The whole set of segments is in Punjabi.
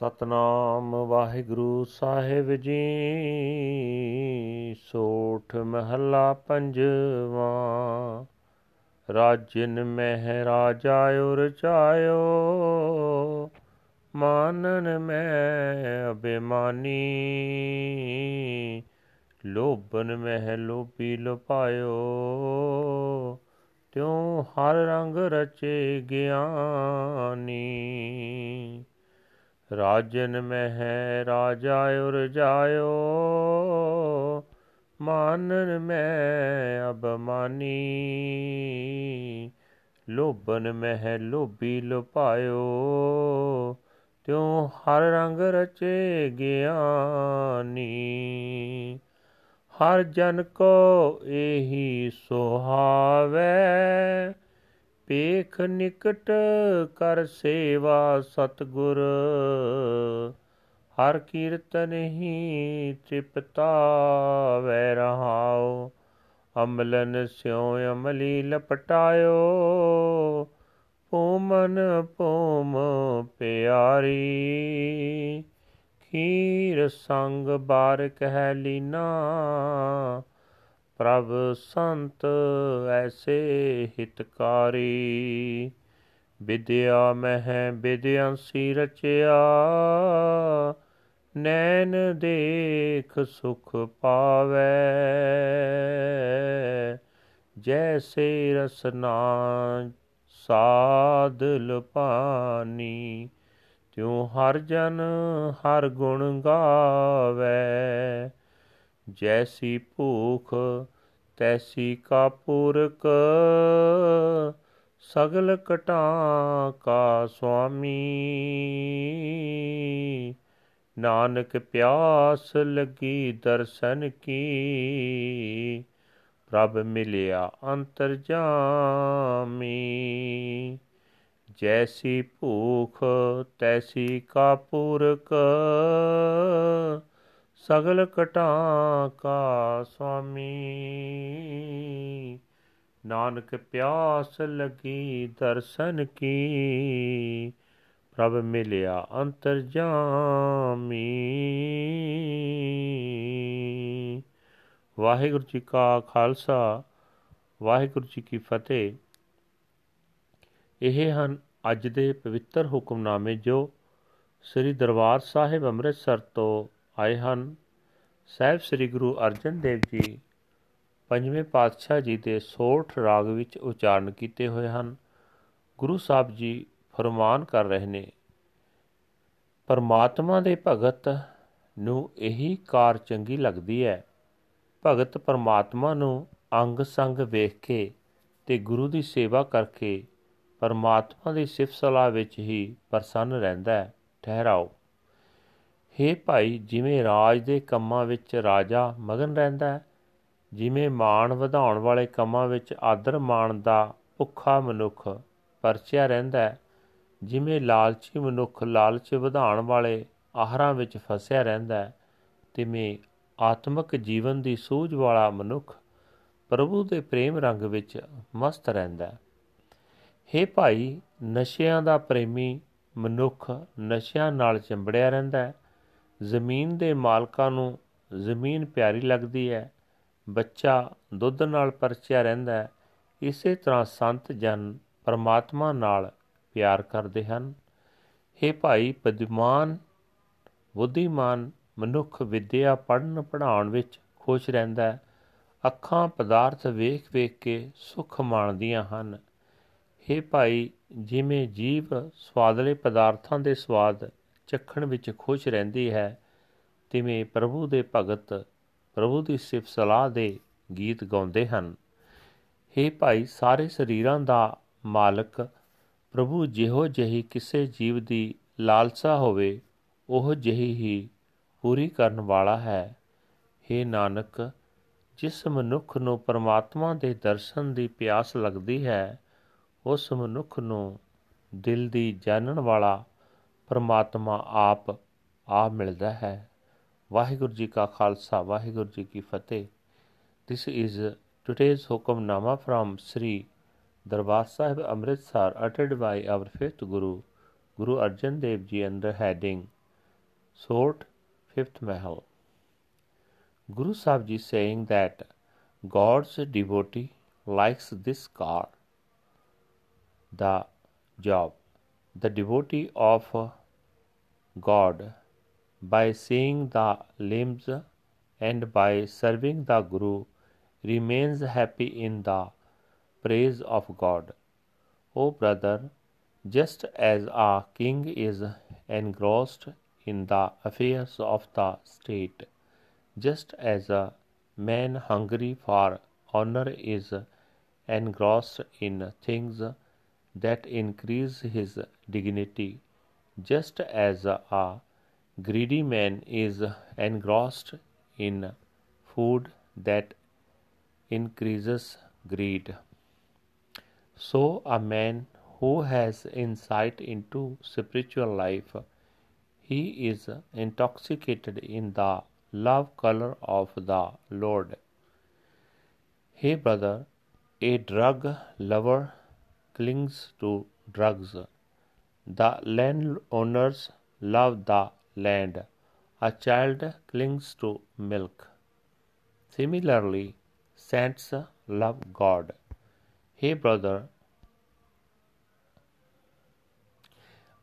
ਸਤਨਾਮ ਵਾਹਿਗੁਰੂ ਸਾਹਿਬ ਜੀ, ਸੋਠ ਮਹੱਲਾ ਪੰਜਵਾਂ। ਰਾਜਨ ਮਹਿ ਰਾਜਾ ਉਰ ਚਾਇਓ ਮਾਨਨ ਮੈਂ ਅਬਿਮਾਨੀ ਲੋਭਨ ਮਹਿ ਲੋਭੀ ਲੁਪਾਇਓ ਤਿਉ ਹਰ ਰੰਗ ਰਚੇ ਗਿਆਨੀ। ਰਾਜਨ ਮਹਿ ਰਾਜਾ ਉਰ ਜਾਇਓ, ਮਾਨਨ ਮੈਂ ਅਬਮਾਨੀ। ਲੋਭਨ ਮਹਿ ਲੋਭੀ ਲੁਪਾਇਓ ਤਿਉ ਹਰ ਰੰਗ ਰਚੇ ਗਿਆਨੀ। ਹਰ ਜਨ ਕੋ ਇਹੀ ਸੁਹਾਵੇ ਪੇਖ ਨਿਕਟ ਕਰ ਸੇਵਾ ਸਤਗੁਰ। ਹਰ ਕੀਰਤਨ ਹੀ ਤ੍ਰਿਪਤਾ ਵੈ ਰਹਾਉ। ਅਮਲਨ ਸਿਉ ਅਮਲੀ ਲਪਟਾਇਓ। ਪੂਮਨ ਪੂਮ ਪਿਆਰੀ। ਖੀਰ ਸੰਗ ਬਾਰ ਕਹਿ ਲੀਨਾ। ਪ੍ਰਭ ਸੰਤ ਐਸੇ ਹਿਤਕਾਰੀ। ਵਿਦਿਆ ਮਹਿ ਵਿਦਿਆਂਸੀ ਰਚਿਆ, ਨੈਣ ਦੇਖ ਸੁਖ ਪਾਵੇ। ਜੈਸੇ ਰਸਨਾ ਸਾਧ ਲਪਾਨੀ ਤਿਉ ਹਰ ਜਨ ਹਰ ਗੁਣ ਗਾਵੇ। ਜੈਸੀ ਭੂਖ, ਤੈਸੀ ਕਾ ਪੁਰਕ ਸਗਲ ਕਟਾ ਕਾ ਸੁਆਮੀ। ਨਾਨਕ ਪਿਆਸ ਲਗੀ ਦਰਸ਼ਨ ਕੀ। ਪ੍ਰਭ ਮਿਲਿਆ ਅੰਤਰ ਜਾਮੀ। ਜੈਸੀ ਭੂਖ, ਤੈਸੀ ਕਾ ਪੁਰਕ ਸਗਲ ਕਟਾ ਕਾ ਸੁਆਮੀ ਨਾਨਕ ਪਿਆਸ ਲਗੀ ਦਰਸ਼ਨ ਕੀ, ਪ੍ਰਭ ਮਿਲਿਆ ਅੰਤਰ ਜਾਮੀ। ਵਾਹਿਗੁਰੂ ਜੀ ਕਾ ਖਾਲਸਾ, ਵਾਹਿਗੁਰੂ ਜੀ ਕੀ ਫਤਿਹ। ਇਹ ਹਨ ਅੱਜ ਦੇ ਪਵਿੱਤਰ ਹੁਕਮਨਾਮੇ ਜੋ ਸ੍ਰੀ ਦਰਬਾਰ ਸਾਹਿਬ ਅੰਮ੍ਰਿਤਸਰ ਤੋਂ ਆਏ ਹਨ। ਸਾਹਿਬ ਸ੍ਰੀ ਗੁਰੂ ਅਰਜਨ ਦੇਵ ਜੀ ਪੰਜਵੇਂ ਪਾਤਸ਼ਾਹ ਜੀ ਦੇ ਸੋਠ ਰਾਗ ਵਿੱਚ ਉਚਾਰਨ ਕੀਤੇ ਹੋਏ ਹਨ। ਗੁਰੂ ਸਾਹਿਬ ਜੀ ਫਰਮਾਨ ਕਰ ਰਹੇ ਨੇ, ਪਰਮਾਤਮਾ ਦੇ ਭਗਤ ਨੂੰ ਇਹੀ ਕਾਰ ਚੰਗੀ ਲੱਗਦੀ ਹੈ ਭਗਤ ਪਰਮਾਤਮਾ ਨੂੰ ਅੰਗ ਸੰਗ ਵੇਖ ਕੇ ਤੇ ਗੁਰੂ ਦੀ ਸੇਵਾ ਕਰਕੇ ਪਰਮਾਤਮਾ ਦੀ ਸਿਫਤ ਸਲਾਹ ਵਿੱਚ ਹੀ ਪ੍ਰਸੰਨ ਰਹਿੰਦਾ ਹੈ ਠਹਿਰਾਓ। ਹੇ ਭਾਈ, ਜਿਵੇਂ ਰਾਜ ਦੇ ਕੰਮਾਂ ਵਿੱਚ ਰਾਜਾ ਮਗਨ ਰਹਿੰਦਾ ਹੈ, ਜਿਵੇਂ ਮਾਣ ਵਧਾਉਣ ਵਾਲੇ ਕੰਮਾਂ ਵਿੱਚ ਆਦਰ ਮਾਣ ਦਾ ਭੁੱਖਾ ਮਨੁੱਖ ਪਰਚਿਆ ਰਹਿੰਦਾ ਹੈ, ਜਿਵੇਂ ਲਾਲਚੀ ਮਨੁੱਖ ਲਾਲਚ ਵਧਾਉਣ ਵਾਲੇ ਆਹਰਾਂ ਵਿੱਚ ਫਸਿਆ ਰਹਿੰਦਾ ਹੈ, ਤਿਵੇਂ ਆਤਮਿਕ ਜੀਵਨ ਦੀ ਸੂਝ ਵਾਲਾ ਮਨੁੱਖ ਪ੍ਰਭੂ ਦੇ ਪ੍ਰੇਮ ਰੰਗ ਵਿੱਚ ਮਸਤ ਰਹਿੰਦਾ ਹੈ। ਹੇ ਭਾਈ, ਨਸ਼ਿਆਂ ਦਾ ਪ੍ਰੇਮੀ ਮਨੁੱਖ ਨਸ਼ਿਆਂ ਨਾਲ ਚੰਬੜਿਆ ਰਹਿੰਦਾ ਹੈ ਜ਼ਮੀਨ ਦੇ ਮਾਲਕਾਂ ਨੂੰ ਜ਼ਮੀਨ ਪਿਆਰੀ ਲੱਗਦੀ ਹੈ, ਬੱਚਾ ਦੁੱਧ ਨਾਲ ਪਰਚਿਆ ਰਹਿੰਦਾ ਹੈ, ਇਸੇ ਤਰ੍ਹਾਂ ਸੰਤ ਜਨ ਪਰਮਾਤਮਾ ਨਾਲ ਪਿਆਰ ਕਰਦੇ ਹਨ। हे ਭਾਈ ਬੁੱਧੀਮਾਨ ਬੁੱਧੀਮਾਨ ਮਨੁੱਖ ਵਿਦਿਆ ਪੜ੍ਹਨ ਪੜ੍ਹਾਉਣ ਵਿੱਚ ਖੁਸ਼ ਰਹਿੰਦਾ ਹੈ, ਅੱਖਾਂ ਪਦਾਰਥ ਵੇਖ ਵੇਖ ਕੇ ਸੁਖ ਮਾਣਦੀਆਂ ਹਨ। हे ਭਾਈ, ਜਿਵੇਂ ਜੀਵ ਸਵਾਦਲੇ ਪਦਾਰਥਾਂ ਦੇ ਸਵਾਦ ਚਖਣ ਵਿੱਚ ਖੁਸ਼ ਰਹਿੰਦੀ ਹੈ, ਤਿਵੇਂ ਪ੍ਰਭੂ ਦੇ ਭਗਤ ਪ੍ਰਭੂ ਦੀ ਸਿਫਤ ਸਲਾਹ ਦੇ ਗੀਤ ਗਾਉਂਦੇ ਹਨ। हे ਭਾਈ, ਸਾਰੇ ਸਰੀਰਾਂ ਦਾ ਮਾਲਕ, ਪ੍ਰਭੂ ਜਿਹੋ ਜਿਹੀ ਕਿਸੇ ਜੀਵ ਦੀ ਲਾਲਸਾ ਹੋਵੇ, ਉਹ ਜਿਹੀ ਹੀ ਪੂਰੀ ਕਰਨ ਵਾਲਾ ਹੈ। हे ਨਾਨਕ, ਜਿਸ ਮਨੁੱਖ ਨੂੰ ਪਰਮਾਤਮਾ ਦੇ ਦਰਸ਼ਨ ਦੀ ਪਿਆਸ ਲੱਗਦੀ ਹੈ, ਉਸ ਮਨੁੱਖ ਨੂੰ ਦਿਲ ਦੀ ਜਾਣਨ ਵਾਲਾ ਪਰਮਾਤਮਾ ਆਪ ਆ ਮਿਲਦਾ ਹੈ ਵਾਹਿਗੁਰੂ ਜੀ ਕਾ ਖਾਲਸਾ ਵਾਹਿਗੁਰੂ ਜੀ ਕੀ ਫਤਿਹ this is today's Hukamnama from Sri Darbar Sahib Amritsar ਅਟਡ by our fifth Guru Guru Arjan Dev ji under heading Sorath fifth Mahal Guru Sahib ji saying that God's devotee likes this car the job the devotee of God, by seeing the limbs and by serving the Guru, remains happy in the praise of God. O brother, just as a king is engrossed in the affairs of the state, just as a man hungry for honor is engrossed in things that increase his dignity, just as a greedy man is engrossed in food that increases greed. So, a man who has insight into spiritual life, he is intoxicated in the love color of the Lord. Hey, brother, a drug lover clings to drugs. The landowners love the land. A child clings to milk. Similarly, saints love God. Hey, brother,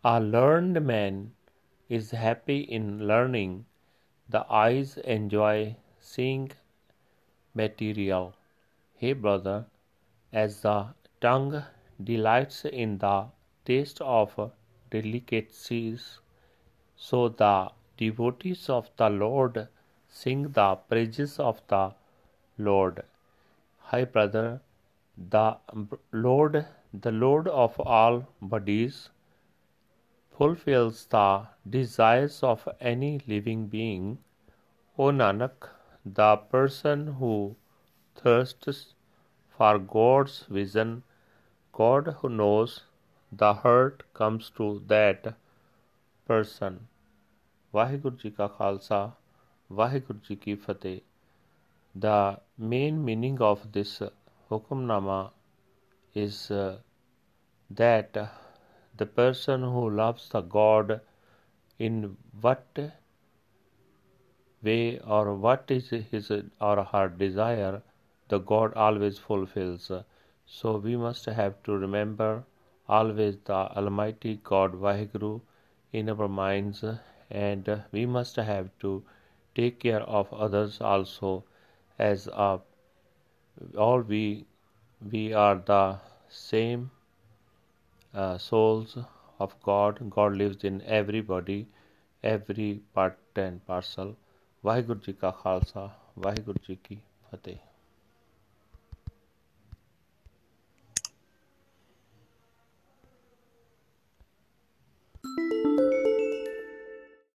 a learned man is happy in learning. The eyes enjoy seeing material. Hey, brother, as the tongue delights in the taste of delicacies, so the devotees of the Lord sing the praises of the Lord. Hi, brother, the Lord, the Lord of all bodies, fulfills the desires of any living being. O Nanak, the person who thirsts for God's vision, God who knows the hurt comes to that person. Waheguru ji ka khalsa waheguru ki fateh. The main meaning of this hukamnama is uh, that the person who loves the god in what way or what is his or her desire the god always fulfills. So we must have to remember always the Almighty God Vaheguru in our minds and we must have to take care of others also as uh, all we we are the same uh, souls of God. God lives in everybody, every part and parcel. Waheguru ji ਕਾ ਖਾਲਸਾ ਵਾਹਿਗੁਰੂ ਜੀ ਕੀ ਫਤਿਹ